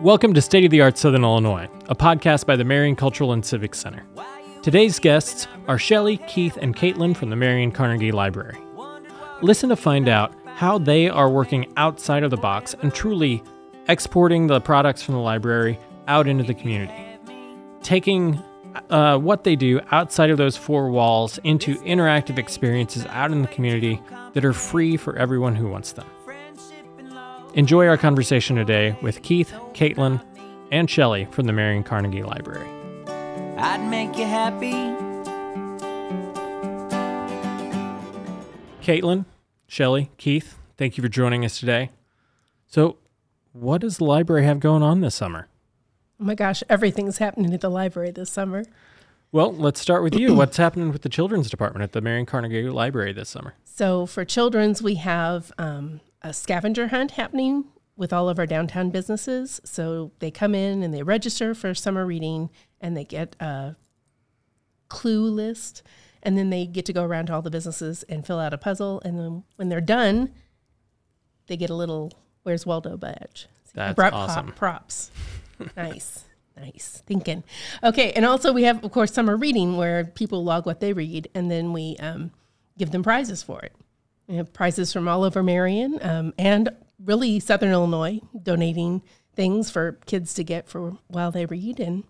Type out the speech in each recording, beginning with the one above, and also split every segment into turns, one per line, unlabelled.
Welcome to State of the Arts Southern Illinois, a podcast by the Marion Cultural and Civic Center. Today's guests are Shelley, Keith, and Caitlin from the Marion Carnegie Library. Listen to find out how they are working outside of the box and truly exporting the products from the library out into the community. Taking uh, what they do outside of those four walls into interactive experiences out in the community that are free for everyone who wants them. Enjoy our conversation today with Keith, Caitlin, and Shelley from the Marion Carnegie Library.
I'd make you happy.
Caitlin, Shelley, Keith, thank you for joining us today. So, what does the library have going on this summer?
Oh my gosh, everything's happening at the library this summer.
Well, let's start with you. What's happening with the children's department at the Marion Carnegie Library this summer?
So, for children's, we have um, a scavenger hunt happening with all of our downtown businesses. So, they come in and they register for summer reading and they get a clue list. And then they get to go around to all the businesses and fill out a puzzle. And then when they're done, they get a little Where's Waldo badge.
That's
Brought
awesome.
Pop, props. nice. Nice thinking. Okay, and also we have, of course, summer reading where people log what they read, and then we um, give them prizes for it. We have prizes from all over Marion um, and really Southern Illinois, donating things for kids to get for while they read, and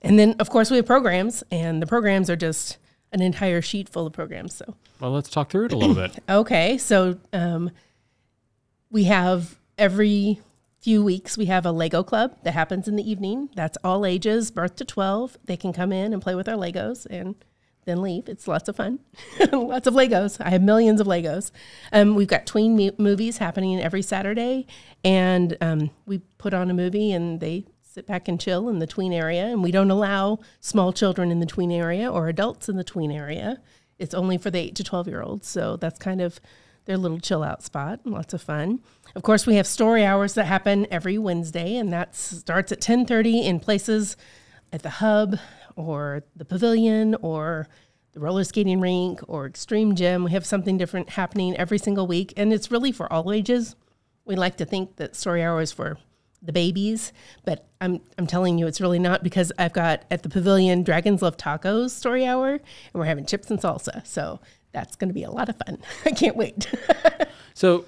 and then of course we have programs, and the programs are just an entire sheet full of programs. So
Well, let's talk through it a little bit.
Okay, so um, we have every few weeks we have a Lego club that happens in the evening. That's all ages, birth to twelve. They can come in and play with our Legos and then leave. It's lots of fun, lots of Legos. I have millions of Legos. Um, we've got tween movies happening every Saturday, and um, we put on a movie and they sit back and chill in the tween area. And we don't allow small children in the tween area or adults in the tween area. It's only for the eight to twelve year olds. So that's kind of their little chill out spot. Lots of fun. Of course, we have story hours that happen every Wednesday, and that starts at ten thirty in places at the hub or the pavilion or the roller skating rink or extreme gym. We have something different happening every single week, and it's really for all ages. We like to think that story hour is for the babies, but I'm I'm telling you, it's really not because I've got at the pavilion Dragons Love Tacos story hour, and we're having chips and salsa. So that's going to be a lot of fun. I can't wait.
So,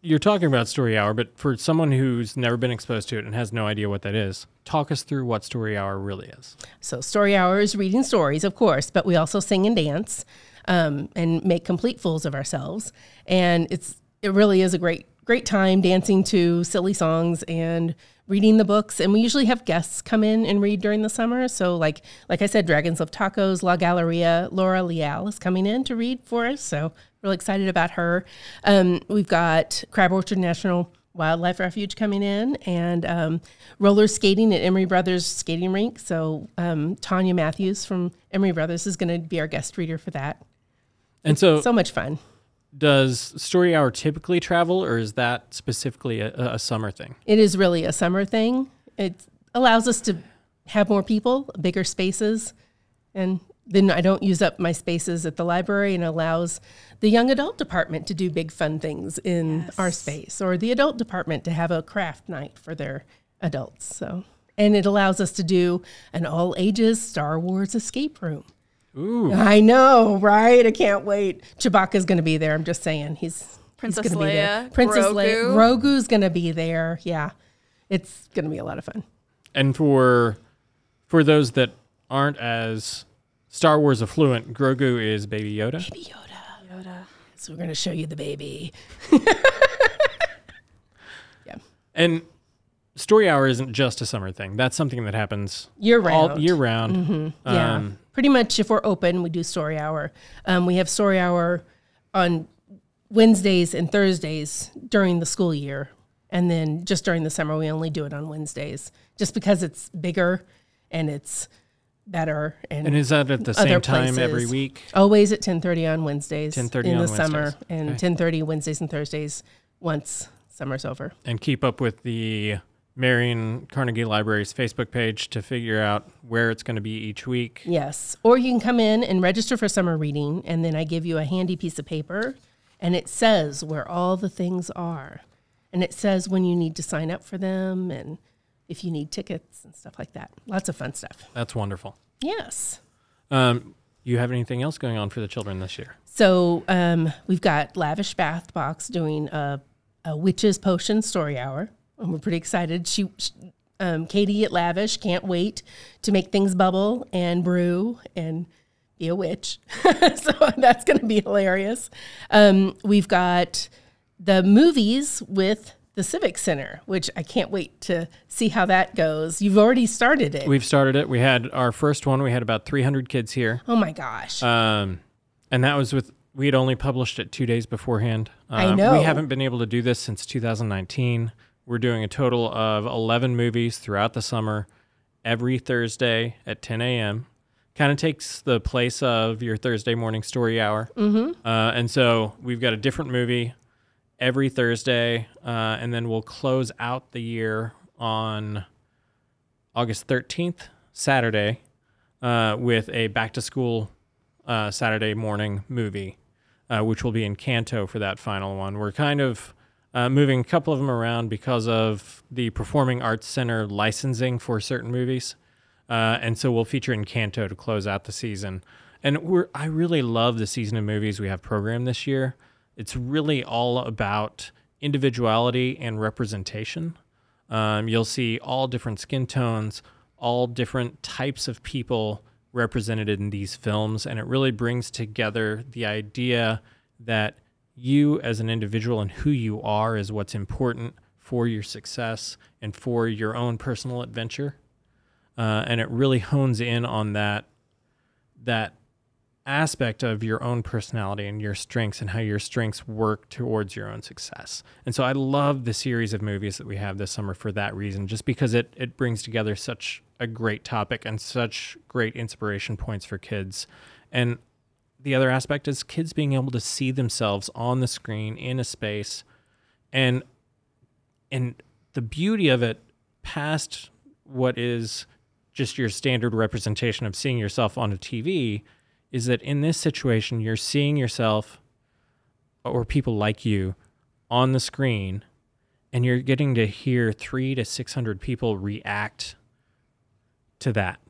you're talking about story hour, but for someone who's never been exposed to it and has no idea what that is, talk us through what story hour really is.
So story hour is reading stories, of course, but we also sing and dance um, and make complete fools of ourselves. And it's it really is a great great time dancing to silly songs and reading the books. And we usually have guests come in and read during the summer. So like like I said, Dragons Love Tacos, La Galleria, Laura Leal is coming in to read for us. So really excited about her. Um, we've got Crab Orchard National Wildlife Refuge coming in and um, roller skating at Emery Brothers Skating Rink. So um, Tanya Matthews from Emery Brothers is going to be our guest reader for that.
And so,
So much fun.
does story hour typically travel, or is that specifically a, a summer thing?
It is really a summer thing. It allows us to have more people, bigger spaces, and then I don't use up my spaces at the library and allows the young adult department to do big fun things in our space or the adult department to have a craft night for their adults. So, and it allows us to do an all ages Star Wars escape room.
Ooh,
I know, right? I can't wait. Chewbacca's going to be there. I'm just saying. He's
Princess
he's gonna be there.
Leia,
Princess Leia.
Grogu.
Grogu's going to be there. Yeah. It's going to be a lot of fun.
and for for those that aren't as Star Wars affluent, Grogu is Baby Yoda.
Baby Yoda.
Yoda.
So we're going to show you the baby. Yeah.
And story hour isn't just a summer thing. That's something that happens
year round.
all
round.
year round.
Yeah.
Um,
Pretty much if we're open, we do story hour. Um, we have story hour on Wednesdays and Thursdays during the school year. And then just during the summer, we only do it on Wednesdays just because it's bigger and it's better. And,
and is that at the same time every week?
always at 10.30 on Wednesdays
10:30
in
on
the summer and
Okay.
10.30 Wednesdays and Thursdays once summer's over.
And keep up with the Marion Carnegie Library's Facebook page to figure out where it's going to be each week.
Yes. Or you can come in and register for summer reading, and then I give you a handy piece of paper, and it says where all the things are. And it says when you need to sign up for them and if you need tickets and stuff like that. Lots of fun stuff.
That's wonderful.
Yes.
Um, you have anything else going on for the children this year?
So um, we've got Lavish Bath Box doing a, a witch's potion story hour, and we're pretty excited. She, she um, Katie at Lavish can't wait to make things bubble and brew and be a witch. so that's going to be hilarious. Um, we've got the movies with the Civic Center, which I can't wait to see how that goes. You've already started it.
We've started it. We had our first one. We had about 300 kids here.
oh my gosh.
Um, and that was with we had only published it two days beforehand.
I
Um,
know.
we haven't been able to do this since 2019. We're doing a total of 11 movies throughout the summer, every Thursday at 10 a.m. Kind of takes the place of your Thursday morning story hour. Mm-hmm. Uh, and so we've got a different movie every Thursday, uh, and then we'll close out the year on August 13th, Saturday, uh, with a back to school uh, Saturday morning movie, uh, which will be Encanto for that final one. We're kind of uh, moving a couple of them around because of the Performing Arts Center licensing for certain movies. Uh, and so we'll feature Encanto to close out the season. And we're I really love the season of movies we have programmed this year. It's really all about individuality and representation. Um, you'll see all different skin tones, all different types of people represented in these films, and it really brings together the idea that you as an individual and who you are is what's important for your success and for your own personal adventure. Uh, and it really hones in on that that aspect of your own personality and your strengths and how your strengths work towards your own success. And so I love the series of movies that we have this summer for that reason, just because it, it brings together such a great topic and such great inspiration points for kids. And the other aspect is kids being able to see themselves on the screen in a space and and the beauty of it past what is just your standard representation of seeing yourself on a TV is that in this situation, you're seeing yourself or people like you on the screen, and you're getting to hear three to 600 people react to that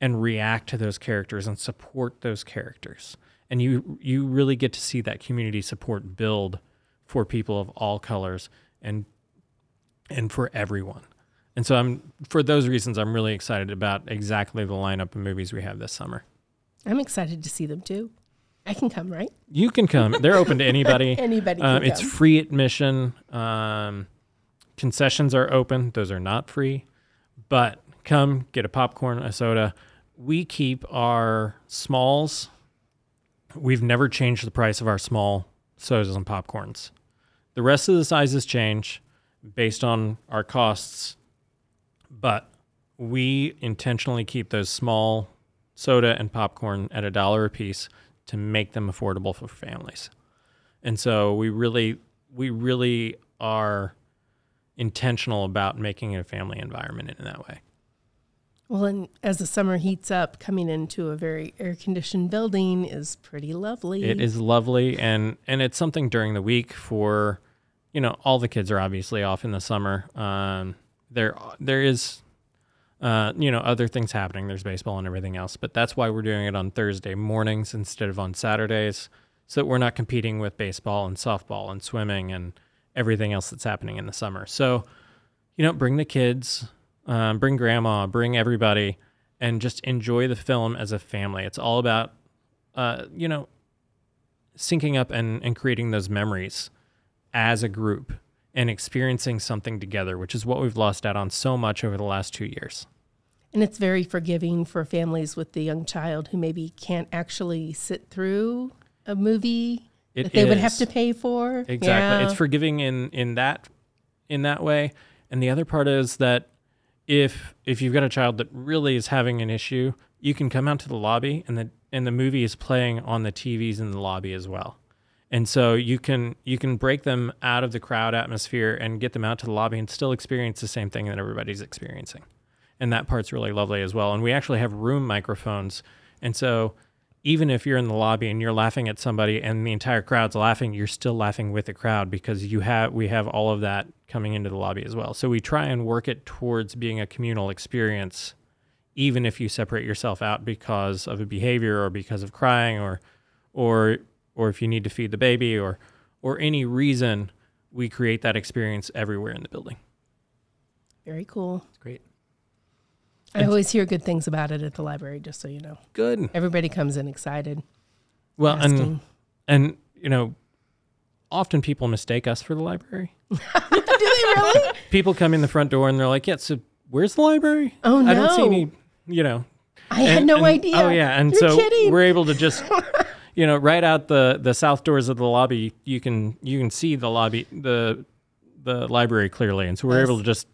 and react to those characters and support those characters. And you, you really get to see that community support build for people of all colors and, and for everyone. And so I'm for those reasons I'm really excited about exactly the lineup of movies we have this summer.
I'm excited to see them too. I can come, right?
You can come. They're open to anybody.
Anybody
Um, it's
come.
free admission. Um, concessions are open. Those are not free. But come get a popcorn, a soda. We keep our smalls. We've never changed the price of our small sodas and popcorns. The rest of the sizes change based on our costs, but we intentionally keep those small soda and popcorn at a dollar a piece to make them affordable for families. And so we really we really are intentional about making it a family environment in that way.
Well, and as the summer heats up, coming into a very air conditioned building is pretty lovely.
It is lovely and and it's something during the week for you know all the kids are obviously off in the summer. Um, there there is uh, you know other things happening. There's baseball and everything else, but that's why we're doing it on Thursday mornings instead of on Saturdays, so that we're not competing with baseball and softball and swimming and everything else that's happening in the summer. So you know bring the kids, um, bring grandma, bring everybody, and just enjoy the film as a family. It's all about uh, you know syncing up and, and creating those memories as a group and experiencing something together, which is what we've lost out on so much over the last two years.
and it's very forgiving for families with the young child who maybe can't actually sit through a movie
It
that they would have to pay for.
Exactly.
Yeah.
It's forgiving in in that in that way. And the other part is that if if you've got a child that really is having an issue, you can come out to the lobby and the and the movie is playing on the TVs in the lobby as well. And so you can you can break them out of the crowd atmosphere and get them out to the lobby and still experience the same thing that everybody's experiencing. And that part's really lovely as well. And we actually have room microphones. And so even if you're in the lobby and you're laughing at somebody and the entire crowd's laughing, you're still laughing with the crowd because you have we have all of that coming into the lobby as well. So we try and work it towards being a communal experience even if you separate yourself out because of a behavior or because of crying or or or if you need to feed the baby or or any reason we create that experience everywhere in the building.
Very cool.
It's great.
I always hear good things about it at the library, just so you know.
Good.
Everybody comes in excited.
Well, and
asking.
and you know, often people mistake us for the library.
Do they really?
People come in the front door and they're like, "Yeah, so where's the library?
Oh, no
I don't see any." You know.
I had no
and- oh,
idea.
Oh yeah, and
You're
so
kidding.
we're able to just, you know, right out the the south doors of the lobby, you can you can see the lobby the the library clearly, and so we're
Yes.
able to just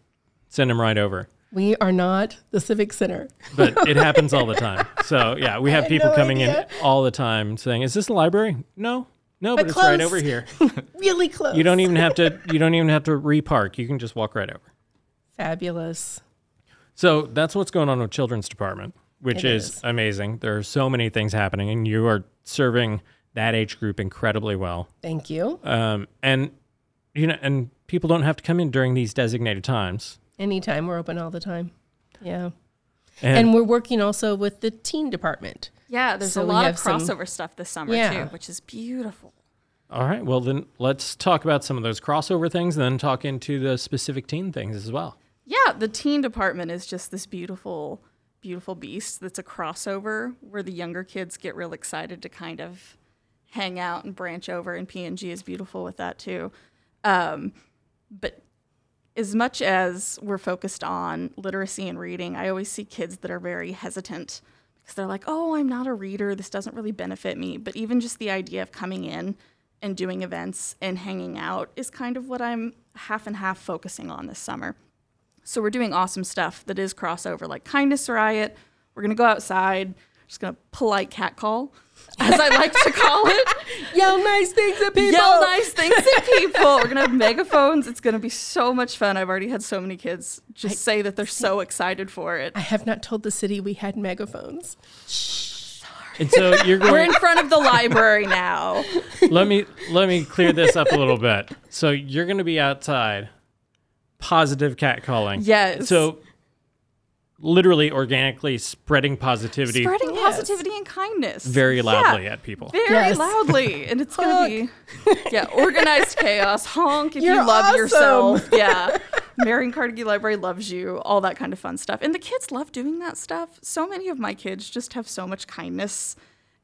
send them right over.
we are not the Civic Center.
But it happens all the time. So yeah, we have people
no
coming in all the time saying, "Is this the library?" No, no, but,
But
it's right over here.
Really close.
You don't even have to. You don't even have to repark. You can just walk right over.
Fabulous.
So that's what's going on with children's department, which
It
is,
is.
amazing. There are so many things happening, and you are serving that age group incredibly well.
Thank you.
Um, and you know, and people don't have to come in during these designated times.
Anytime we're open all the time. Yeah.
And,
And we're working also with the teen department.
Yeah, there's
So
a lot of
have some-
crossover stuff this summer
Yeah.
too, which is beautiful.
all right, well then let's talk about some of those crossover things, and then talk into the specific teen things as well.
Yeah, the teen department is just this beautiful, beautiful beast that's a crossover where the younger kids get real excited to kind of hang out and branch over, and PNG is beautiful with that too. Um, but as much as we're focused on literacy and reading, I always see kids that are very hesitant because they're like, oh, I'm not a reader. This doesn't really benefit me. But even just the idea of coming in and doing events and hanging out is kind of what I'm half and half focusing on this summer. So we're doing awesome stuff that is crossover, like Kindness Riot. We're gonna go outside, just gonna polite catcall, as I like to call it.
Yell nice things at people.
Yell nice things at people. We're gonna have megaphones. It's gonna be so much fun. I've already had so many kids just say that they're so excited for it.
I have not told the city we had megaphones. Shh.
And so you're going.
We're in front of the library now.
let me let me clear this up a little bit. So you're going to be outside, positive catcalling.
Yes.
So literally organically spreading positivity
Spreading
Yes.
positivity and kindness.
very
Yeah.
loudly at people.
Very
Yes.
loudly. And it's going to be, yeah, organized chaos. Honk if
You're
you love
awesome.
yourself. Yeah. Marion Carnegie Library loves you, all that kind of fun stuff. And the kids love doing that stuff. So many of my kids just have so much kindness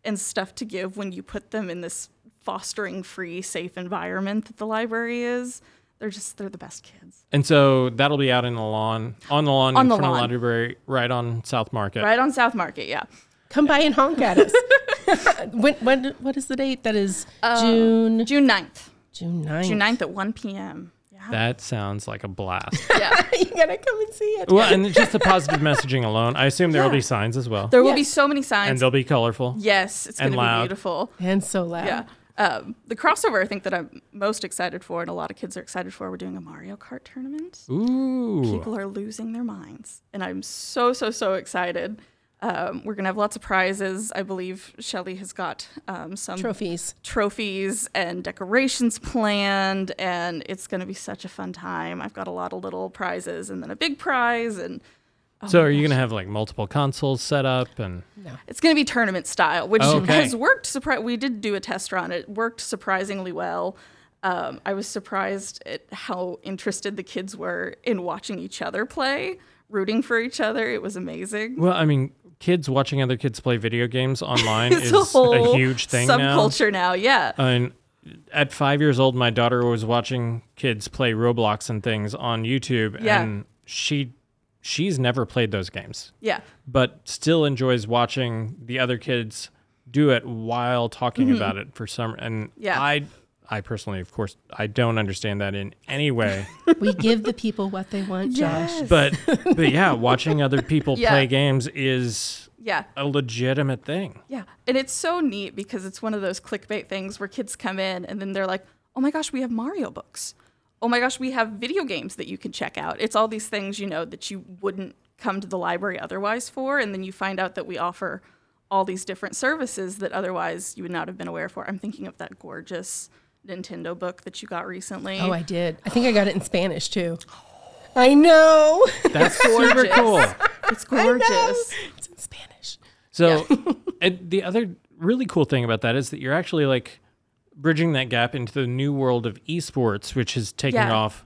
and stuff to give when you put them in this fostering free, safe environment that the library is. They're just, they're the best kids.
And so that'll be out in the lawn, on the lawn
On
in
the
front of
lawn.
the library, right on South Market.
Right on South Market, yeah.
Come by and honk at us. when, when, what is the date? That is um, June
June 9th.
June 9th.
June 9th at 1 p.m. Yeah.
That sounds like a blast.
yeah.
you gotta come and see it.
well, and just the positive messaging alone, I assume there will be signs as well,
There will be so many signs.
and they'll be colorful.
Yes, it's
And
going to
loud.
be beautiful.
And so loud.
Yeah. Um, the crossover I think that I'm most excited for, and a lot of kids are excited for, we're doing a Mario Kart tournament.
Ooh.
People are losing their minds, and I'm so so so excited. Um, we're gonna have lots of prizes. I believe Shelly has got um, some
Trophies.
trophies and decorations planned, and it's gonna be such a fun time. I've got a lot of little prizes, and then a big prize, and oh
so
my
are you going to have like multiple consoles set up and no.
It's going to be tournament style, which
Okay.
has worked. Surpri- we did do a test run. It worked surprisingly well. Um, I was surprised at how interested the kids were in watching each other play, rooting for each other. It was amazing.
Well, I mean, kids watching other kids play video games online is
a whole
huge thing now.
subculture now. Yeah.
I mean, at five years old, my daughter was watching kids play Roblox and things on YouTube,
Yeah.
and she she's never played those games,
Yeah.
but still enjoys watching the other kids do it while talking about it for some. And
Mm-hmm. Yeah.
I, I personally, of course, I don't understand that in any way.
We give the people what they want, Josh.
but but yeah, watching other people
Yeah.
play games is
Yeah.
a legitimate thing.
Yeah. And it's so neat because it's one of those clickbait things where kids come in and then they're like, oh my gosh, we have Mario books. Oh my gosh, we have video games that you can check out. It's all these things, you know, that you wouldn't come to the library otherwise for. And then you find out that we offer all these different services that otherwise you would not have been aware for. I'm thinking of that gorgeous Nintendo book that you got recently.
Oh, I did. I think I got it in Spanish too. I know.
That's super cool.
it's gorgeous.
It's in Spanish.
So, and the other really cool thing about that is that you're actually like bridging that gap into the new world of esports, which is taking
Yeah.
off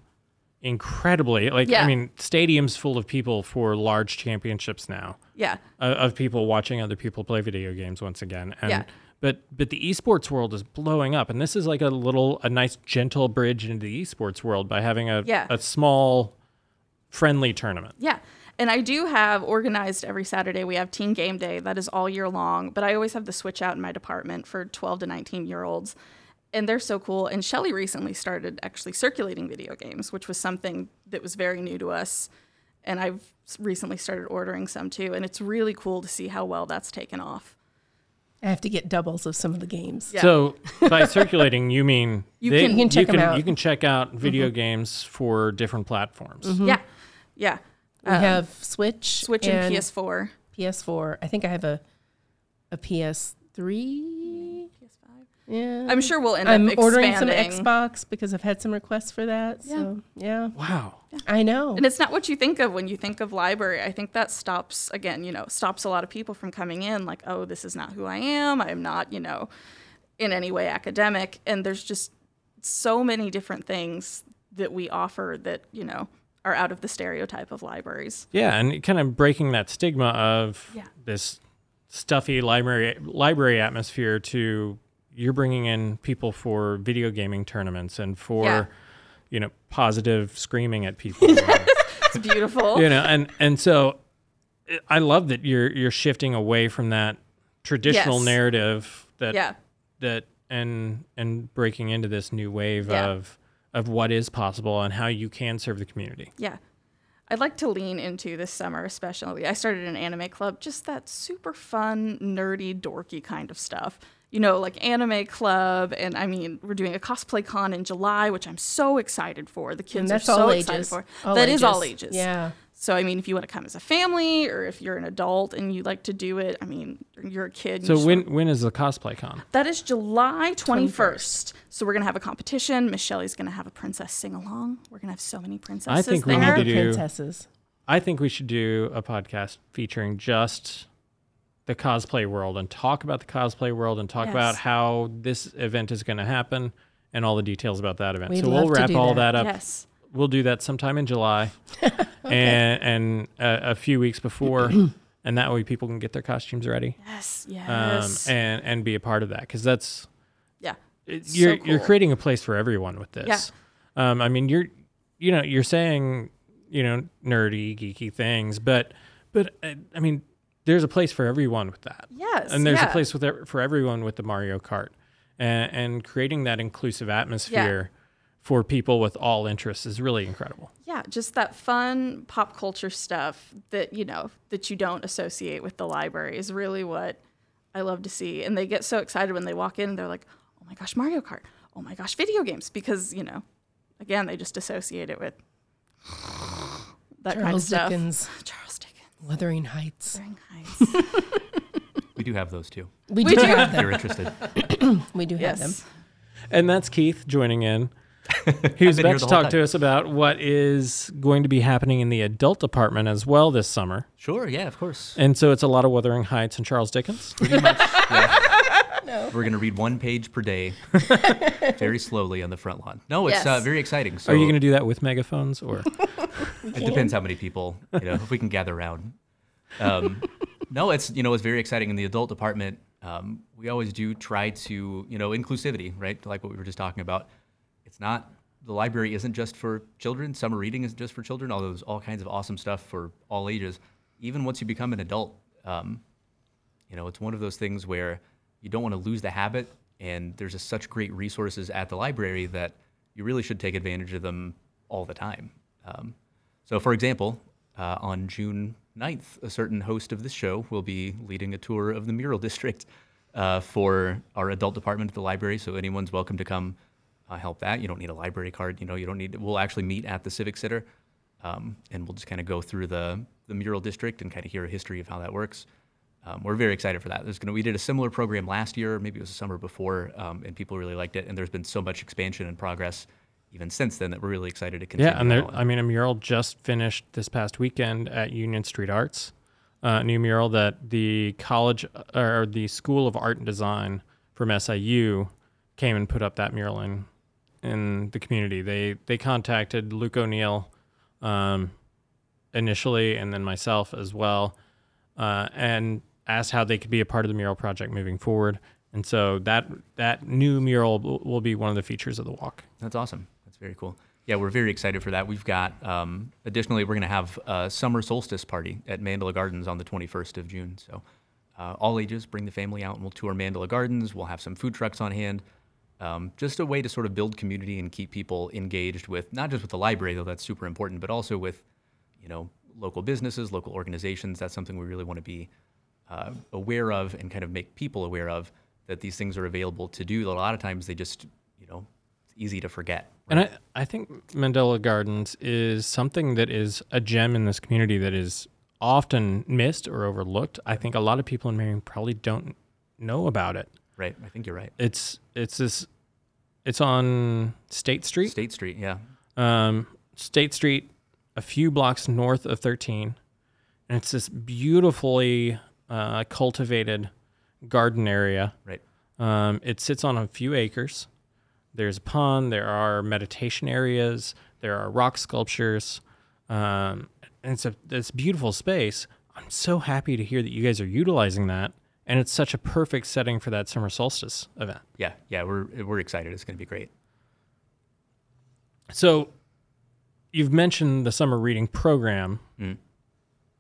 incredibly. Like, I mean, stadiums full of people for large championships now
Yeah.
uh, of people watching other people play video games once again. And,
Yeah.
But but the esports world is blowing up, and this is like a little a nice gentle bridge into the esports world by having a
Yeah.
a small friendly tournament.
Yeah. And I do have organized every Saturday. We have Teen Game Day. That is all year long. But I always have the switch out in my department for 12 to 19 year olds. And they're so cool. And Shelly recently started actually circulating video games, which was something that was very new to us. And I've recently started ordering some too. And it's really cool to see how well that's taken off.
I have to get doubles of some of the games.
Yeah.
So by circulating, you mean
You
they-
can-
You can check 'em out.
You can check out mm-hmm. video games for different platforms. Mm-hmm.
Yeah. Yeah.
We um, have Switch,
Switch and PS4.
PS4. I think I have a a PS3.
PS5.
Yeah.
I'm sure we'll end
I'm
up
ordering some. Xbox because I've had some requests for that. So yeah,
Wow.
I know.
And it's not what you think of when you think of library. I think that stops again, you know, stops a lot of people from coming in like, "Oh, this is not who I am. I'm not, you know, in any way academic." And there's just so many different things that we offer that, you know, are out of the stereotype of libraries.
Yeah, and kind of breaking that stigma of
Yeah.
this stuffy library library atmosphere to you're bringing in people for video gaming tournaments and for
Yeah.
you know positive screaming at people.
It's beautiful.
you know, and and so I- I love that you're you're shifting away from that traditional
Yes.
narrative that
Yeah.
that and and breaking into this new wave
Yeah.
of of what is possible and how you can serve the community.
Yeah. I'd like to lean into this summer, especially. I started an anime club, just that super fun, nerdy, dorky kind of stuff. You know, like anime club, and I mean, we're doing a cosplay con in July, which I'm so excited for. The kids are so
all
excited
ages.
for.
All ages.
That is all ages.
Yeah.
So I mean, if you want to come as a family, or if you're an adult and you like to do it, I mean, you're a kid. you
So
just
when when is the cosplay con?
that is July 21st. So we're going to have a competition. Miss Shelley's going to have a princess sing along. We're going to have so many princesses I
think we need to do-
princesses.
I think we should do a podcast featuring just the cosplay world and talk about the cosplay world and talk
Yes.
about how this event is going to happen and all the details about that event.
We'd
so we'll wrap all
that.
that up.
Yes.
We'll do that sometime in July and and a, a few weeks before, and that way people can get their costumes ready
Yes.
um,
Yes.
and and be a part of that because that's
yeah.
it- you're you're creating a place for everyone with this. Um, I mean, you're you know you're saying you know nerdy geeky things, but but uh, I mean, there's a place for everyone with that,
Yes.
and there's
yeah.
a place with for everyone with the Mario Kart, and, and creating that inclusive atmosphere for people with all interests is really incredible.
Yeah, just that fun pop culture stuff that, you know, that you don't associate with the library is really what I love to see. And they get so excited when they walk in and they're like, oh my gosh, Mario Kart. Oh my gosh, video games. Because, you know, again, they just associate it with that kind of stuff.
Dickens,
Charles Dickens.
Wuthering Heights.
Wuthering Heights.
We do have those too.
We,
We
do
do.
have them.
you're interested.
We do have them.
And that's Keith joining in. He was about to talk
time.
to us about what is going to be happening in the adult department as well this summer.
Sure, yeah, of course.
And so it's a lot of Wuthering Heights and Charles Dickens.
Pretty much. yeah. We're going to read one page per day, very slowly on the front lawn. No, it's uh, very exciting. So
Are you going to do that with megaphones or?
it depends how many people, you know, if we can gather around. Um, no, it's you know it's very exciting in the adult department. Um, we always do try to you know inclusivity, right? Like what we were just talking about. It's not the library isn't just for children. Summer reading isn't just for children. Although there's all kinds of awesome stuff for all ages. Even once you become an adult, um, you know, it's one of those things where you don't want to lose the habit, and there's just such great resources at the library that you really should take advantage of them all the time. Um, so, for example, uh, on June 9th, a certain host of this show will be leading a tour of the mural district uh, for our adult department at the library. So, anyone's welcome to come uh, help that. You don't need a library card. You know, you don't need. We'll actually meet at the Civic Center, um, and we'll just kind of go through the the mural district and kind of hear a history of how that works. Um, we're very excited for that. There's gonna we did a similar program last year, maybe it was the summer before, um, and people really liked it. And there's been so much expansion and progress even since then that we're really excited to continue.
Yeah, and there. I mean, a mural just finished this past weekend at Union Street Arts. Uh, a new mural that the college or the School of Art and Design from SIU came and put up that mural in in the community. They they contacted Luke O'Neill um, initially, and then myself as well, uh, and asked how they could be a part of the mural project moving forward. And so that that new mural will, be one of the features of the walk.
That's awesome. That's very cool. Yeah, we're very excited for that. We've got, um, additionally, we're going to have a summer solstice party at Mandala Gardens on the 21st of June. So, uh, all ages, bring the family out and we'll tour Mandala Gardens. We'll have some food trucks on hand. Um, just a way to sort of build community and keep people engaged with, not just with the library, though that's super important, but also with, you know, local businesses, local organizations. That's something we really want to be uh, aware of and kind of make people aware of that these things are available to do. A lot of times they just, you know, it's easy to forget.
And I, I think Mandala Gardens is something that is a gem in this community that is often missed or overlooked. I think a lot of people in Marion probably don't know about it.
Right. I think you're right.
It's it's this it's on State Street.
State Street, yeah.
Um, State Street, a few blocks north of 13, and it's this beautifully uh, cultivated garden area.
Right.
Um, it sits on a few acres. There's a pond. There are meditation areas. There are rock sculptures. Um, and it's a it's a beautiful space. I'm so happy to hear that you guys are utilizing that, and it's such a perfect setting for that summer solstice event.
Yeah, yeah, we're we're excited. It's going to be great.
So, you've mentioned the summer reading program.
Mm.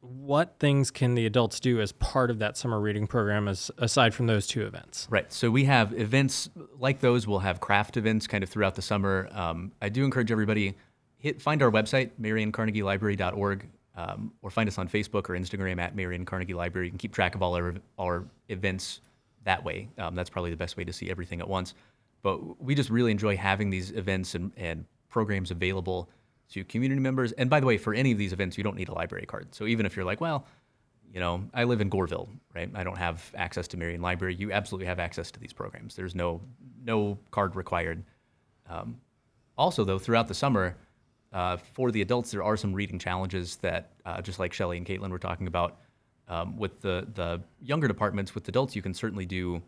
What things can the adults do as part of that summer reading program, as aside from those two events?
Right. So we have events like those. We'll have craft events kind of throughout the summer. Um, I do encourage everybody hit find our website marioncarnegielibrary.org um, or find us on Facebook or Instagram at Marion Carnegie Library. You can keep track of all our our events that way. Um, that's probably the best way to see everything at once. But we just really enjoy having these events and, and programs available to community members. And by the way, for any of these events, you don't need a library card. So even if you're like, well, you know, I live in Goreville, right? I don't have access to Marion Library. You absolutely have access to these programs. There's no no card required. Um, also, though, throughout the summer, uh, for the adults, there are some reading challenges that, uh, just like Shelly and Caitlin were talking about, um, with the the younger departments. With adults, you can certainly do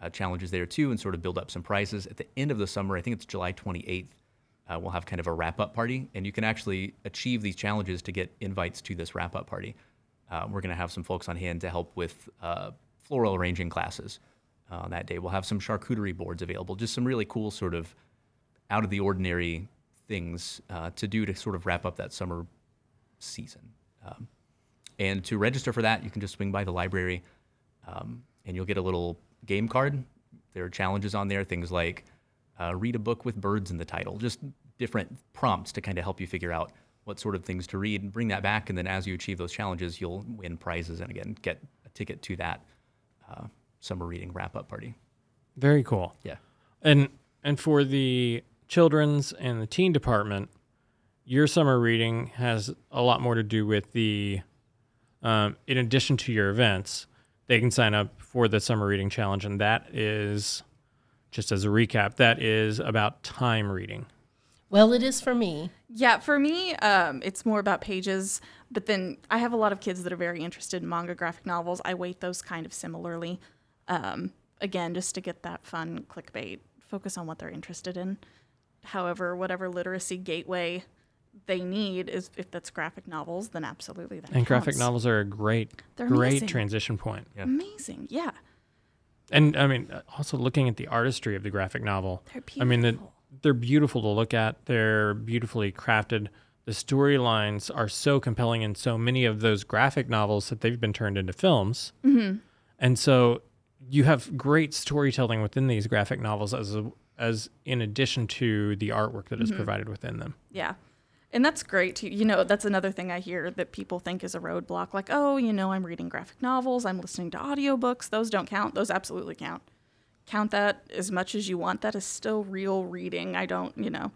uh, challenges there too, and sort of build up some prizes. At the end of the summer, I think it's July 28th. Uh, we'll have kind of a wrap up party, and you can actually achieve these challenges to get invites to this wrap up party. Uh, we're going to have some folks on hand to help with uh, floral arranging classes uh, on that day. We'll have some charcuterie boards available, just some really cool, sort of out of the ordinary things uh, to do to sort of wrap up that summer season. Um, and to register for that, you can just swing by the library um, and you'll get a little game card. There are challenges on there, things like uh, read a book with birds in the title, just different prompts to kind of help you figure out what sort of things to read and bring that back. And then as you achieve those challenges, you'll win prizes and again get a ticket to that uh, summer reading wrap up party.
Very cool.
Yeah.
And and for the children's and the teen department, your summer reading has a lot more to do with the. Um, in addition to your events, they can sign up for the summer reading challenge, and that is, just as a recap, that is about time reading.
Well, it is for me.
Yeah, for me, um, it's more about pages. But then I have a lot of kids that are very interested in manga graphic novels. I weight those kind of similarly. Um, again, just to get that fun clickbait, focus on what they're interested in. However, whatever literacy gateway they need is if that's graphic novels, then absolutely that
And graphic novels are a great,
They're
great
amazing.
transition point.
Yeah.
Amazing, yeah.
And I mean, also looking at the artistry of the graphic novel.
They're beautiful.
I mean, the, they're beautiful to look at. They're beautifully crafted. The storylines are so compelling in so many of those graphic novels that they've been turned into films. Mm-hmm. And so you have great storytelling within these graphic novels as a, as in addition to the artwork that is provided within them.
Yeah. And that's great too. You know, that's another thing I hear that people think is a roadblock. Like, oh, you know, I'm reading graphic novels, I'm listening to audiobooks. Those don't count. Those absolutely count. Count that as much as you want. That is still real reading. I don't, you know,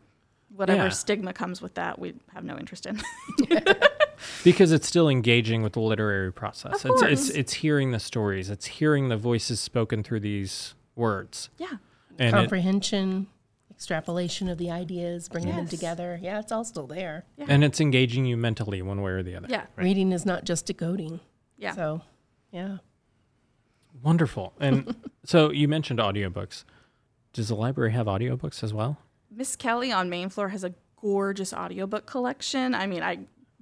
whatever
Yeah.
stigma comes with that, we have no interest in.
because it's still engaging with the literary process.
Of
it's it's
course.
it's hearing the stories. It's hearing the voices spoken through these words.
Yeah.
And it,
Comprehension, extrapolation of the ideas, bringing them together. Yeah, it's all still there.
Yeah.
and it's engaging you mentally one way or the other.
Yeah.
Reading is not just decoding.
Yeah.
So, yeah.
Wonderful. And so you mentioned audiobooks. Does the library have audiobooks as well?
Miss Kelly on main floor has a gorgeous audiobook collection. I mean, I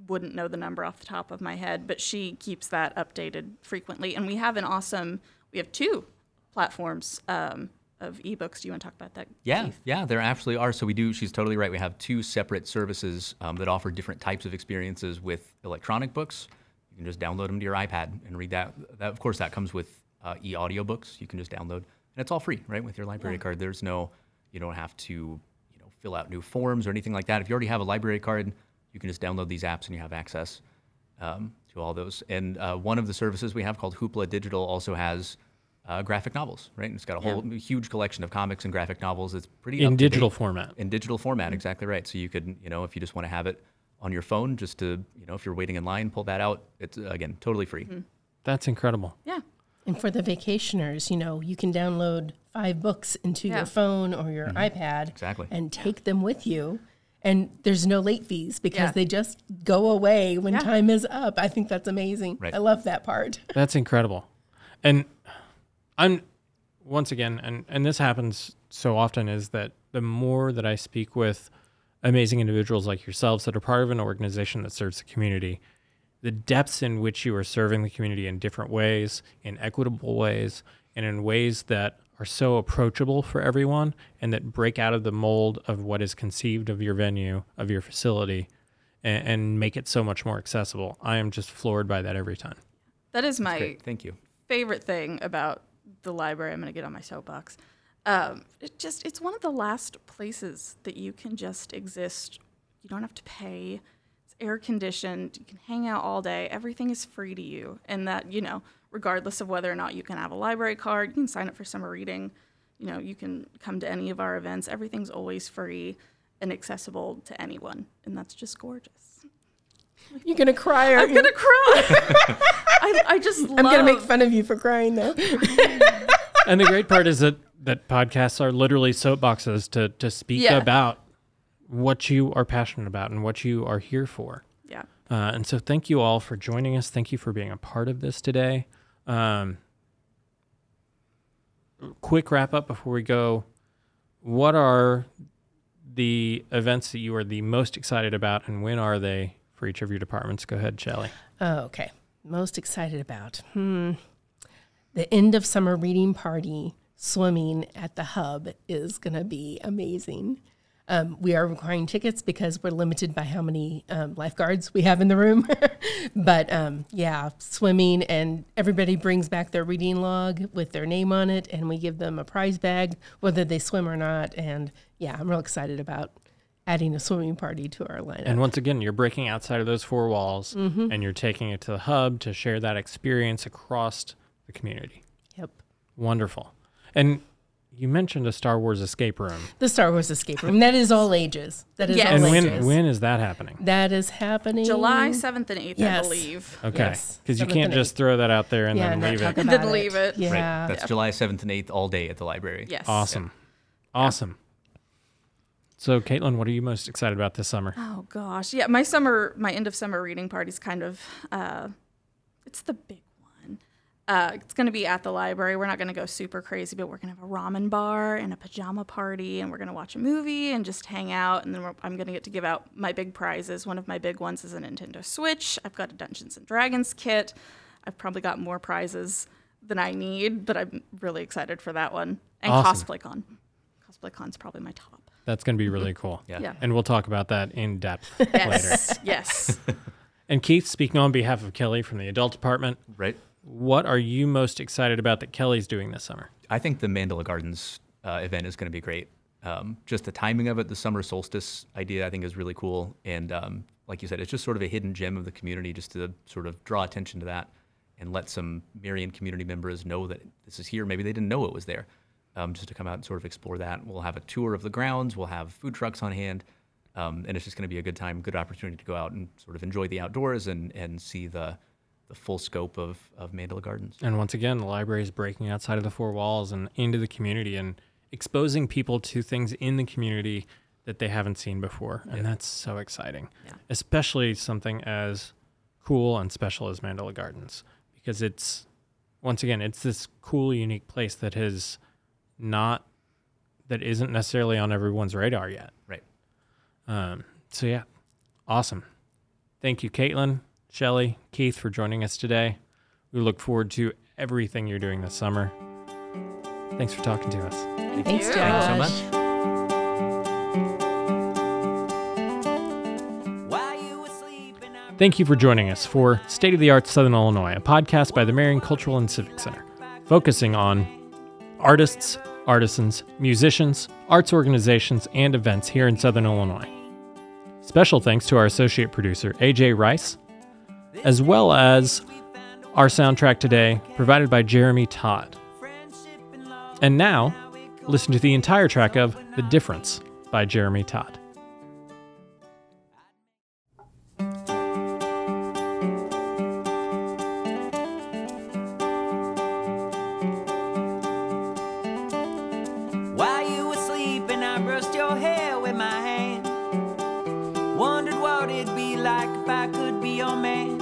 wouldn't know the number off the top of my head, but she keeps that updated frequently. And we have an awesome, we have two platforms um, of ebooks. Do you want to talk about that?
Yeah,
Keith?
yeah, there absolutely are. So we do. She's totally right. We have two separate services um, that offer different types of experiences with electronic books. You can just download them to your iPad and read that. That of course that comes with uh, e-audiobooks. You can just download, and it's all free, right? With your library card, there's no, you don't have to, you know, fill out new forms or anything like that. If you already have a library card, you can just download these apps and you have access um, to all those. And uh, one of the services we have called Hoopla Digital also has uh, graphic novels, right? And it's got a whole huge collection of comics and graphic novels. It's pretty
In
up to date
digital format.
in digital format mm-hmm. exactly right so you could you know if you just want to have it on your phone just to you know if you're waiting in line pull that out it's again totally free mm-hmm.
That's incredible.
Yeah.
And for the vacationers, you know, you can download five books into
Yeah.
your phone or your mm-hmm. iPad
Exactly.
and take them with you. And there's no late fees because
Yeah.
they just go away when
Yeah.
time is up. I think that's amazing.
Right.
I love that part.
That's incredible. And I'm once again, and, and this happens so often, is that the more that I speak with amazing individuals like yourselves that are part of an organization that serves the community, the depths in which you are serving the community in different ways, in equitable ways, and in ways that are so approachable for everyone and that break out of the mold of what is conceived of your venue, of your facility, and, and make it so much more accessible. I am just floored by that every time.
That is my
great thank you
favorite thing about the library. I'm going to get on my soapbox. Um, it just it's one of the last places that you can just exist. You don't have to pay. It's air conditioned. You can hang out all day. Everything is free to you, and that you know, regardless of whether or not you can have a library card, you can sign up for summer reading. You know, you can come to any of our events. Everything's always free and accessible to anyone, and that's just gorgeous.
You're gonna cry.
I'm
you?
gonna cry. I, I just
I'm gonna make fun of you for crying though.
and the great part is that that podcasts are literally soapboxes to to speak
Yeah.
about what you are passionate about and what you are here for.
Yeah.
Uh, and so, thank you all for joining us. Thank you for being a part of this today. Um, quick wrap up before we go. What are the events that you are the most excited about, and when are they for each of your departments? Go ahead, Shelley.
Oh, okay. Most excited about. Hmm. The end of summer reading party swimming at the hub is going to be amazing. Um, we are requiring tickets because we're limited by how many um, lifeguards we have in the room. but um, yeah, swimming and everybody brings back their reading log with their name on it, and we give them a prize bag, whether they swim or not. And yeah, I'm real excited about adding a swimming party to our lineup.
And once again, you're breaking outside of those four walls mm-hmm. and you're taking it to the hub to share that experience across the community.
yep.
Wonderful. And you mentioned a Star Wars escape room.
The Star Wars escape room. That is all ages. That is
Yes.
all
And when
ages.
when is that happening?
that is happening.
July 7th and 8th, I believe.
Okay.
Yes,
Because you can't just
eighth.
throw that out there and
yeah,
then leave it.
And
about
then leave it.
Yeah.
right that's july 7th and 8th all day at the library
Yes.
Awesome. Awesome. So, Caitlin, what are you most excited about this summer?
Oh gosh, yeah. My summer, my end of summer reading party is kind of, uh, it's the big one. Uh, it's going to be at the library. We're not going to go super crazy, but we're going to have a ramen bar and a pajama party, and we're going to watch a movie and just hang out. And then we're, I'm going to get to give out my big prizes. One of my big ones is a Nintendo Switch. I've got a Dungeons and Dragons kit. I've probably got more prizes than I need, but I'm really excited for that one. And
Awesome.
Cosplay Con. Cosplay Con's probably my top.
That's going to be really cool.
Yeah.
Yeah.
And we'll talk about that in depth later.
Yes. yes.
And Keith, speaking on behalf of Kelly from the adult department,
right
what are you most excited about that Kelly's doing this summer?
i think the mandala gardens uh, event is going to be great um, just the timing of it the summer solstice idea i think is really cool and um, like you said it's just sort of a hidden gem of the community just to sort of draw attention to that and let some marion community members know that this is here maybe they didn't know it was there um, just to come out and sort of explore that we'll have a tour of the grounds we'll have food trucks on hand Um, and it's just going to be a good time, good opportunity to go out and sort of enjoy the outdoors and, and see the, the full scope of, of Mandala Gardens.
And once again, the library is breaking outside of the four walls and into the community and exposing people to things in the community that they haven't seen before. And that's so exciting,
Yeah.
especially something as cool and special as Mandala Gardens, because it's, once again, it's this cool, unique place that has not, that isn't necessarily on everyone's radar yet.
Right.
Um, so yeah, awesome. Thank you, Caitlin, Shelly, Keith, for joining us today. We look forward to everything you're doing this summer. Thanks for talking to us.
Thanks,
you.
Josh.
Thank you so much.
While you were sleeping, I
Thank you for joining us for State of the Arts Southern Illinois, a podcast by the Marion Cultural and Civic Center, focusing on artists, artisans, musicians, arts organizations, and events here in Southern Illinois. Special thanks to our associate producer, AJ Rice, as well as our soundtrack today, provided by Jeremy Todd. And now, listen to the entire track of The Difference by Jeremy Todd.
What it'd be like if I could be your man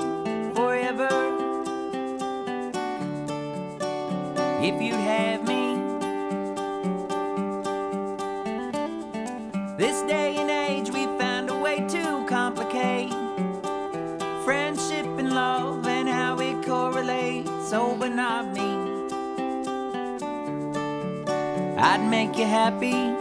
forever. If you'd have me. This day and age, we found a way to complicate friendship and love and how it correlates. Oh, but not me. I'd make you happy.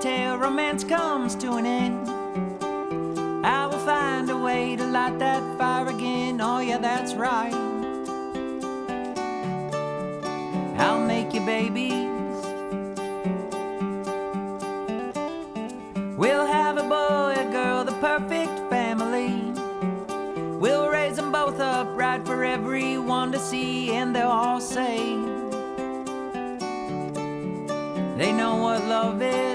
Tale romance comes to an end, I will find a way to light that fire again. Oh, yeah, that's right. I'll make you babies. We'll have a boy, a girl, the perfect family. We'll raise them both up right for everyone to see, and they'll all say they know what love is.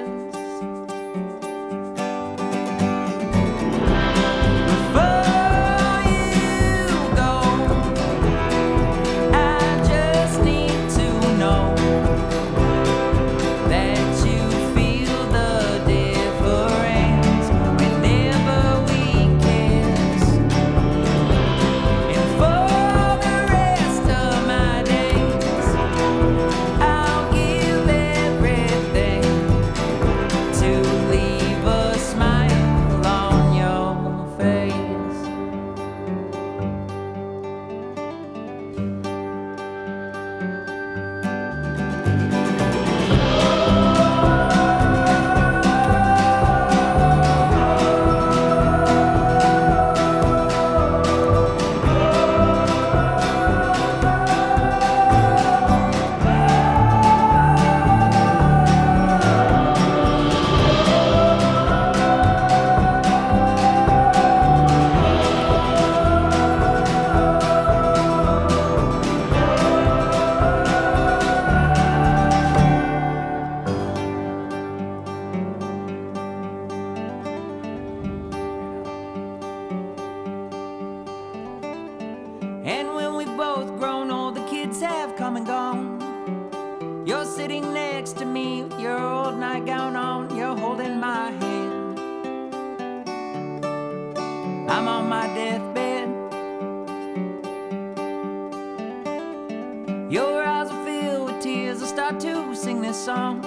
Start to sing this song.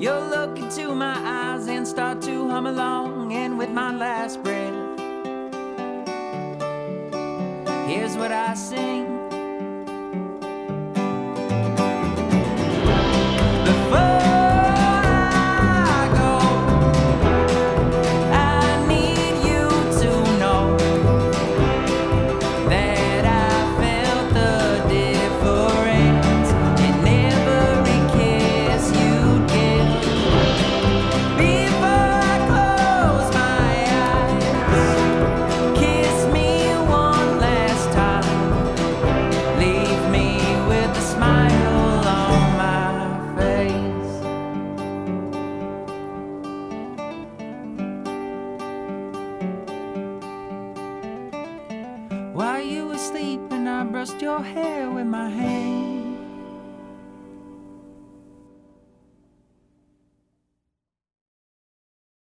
You'll look into my eyes and start to hum along, and with my last breath, here's what I sing.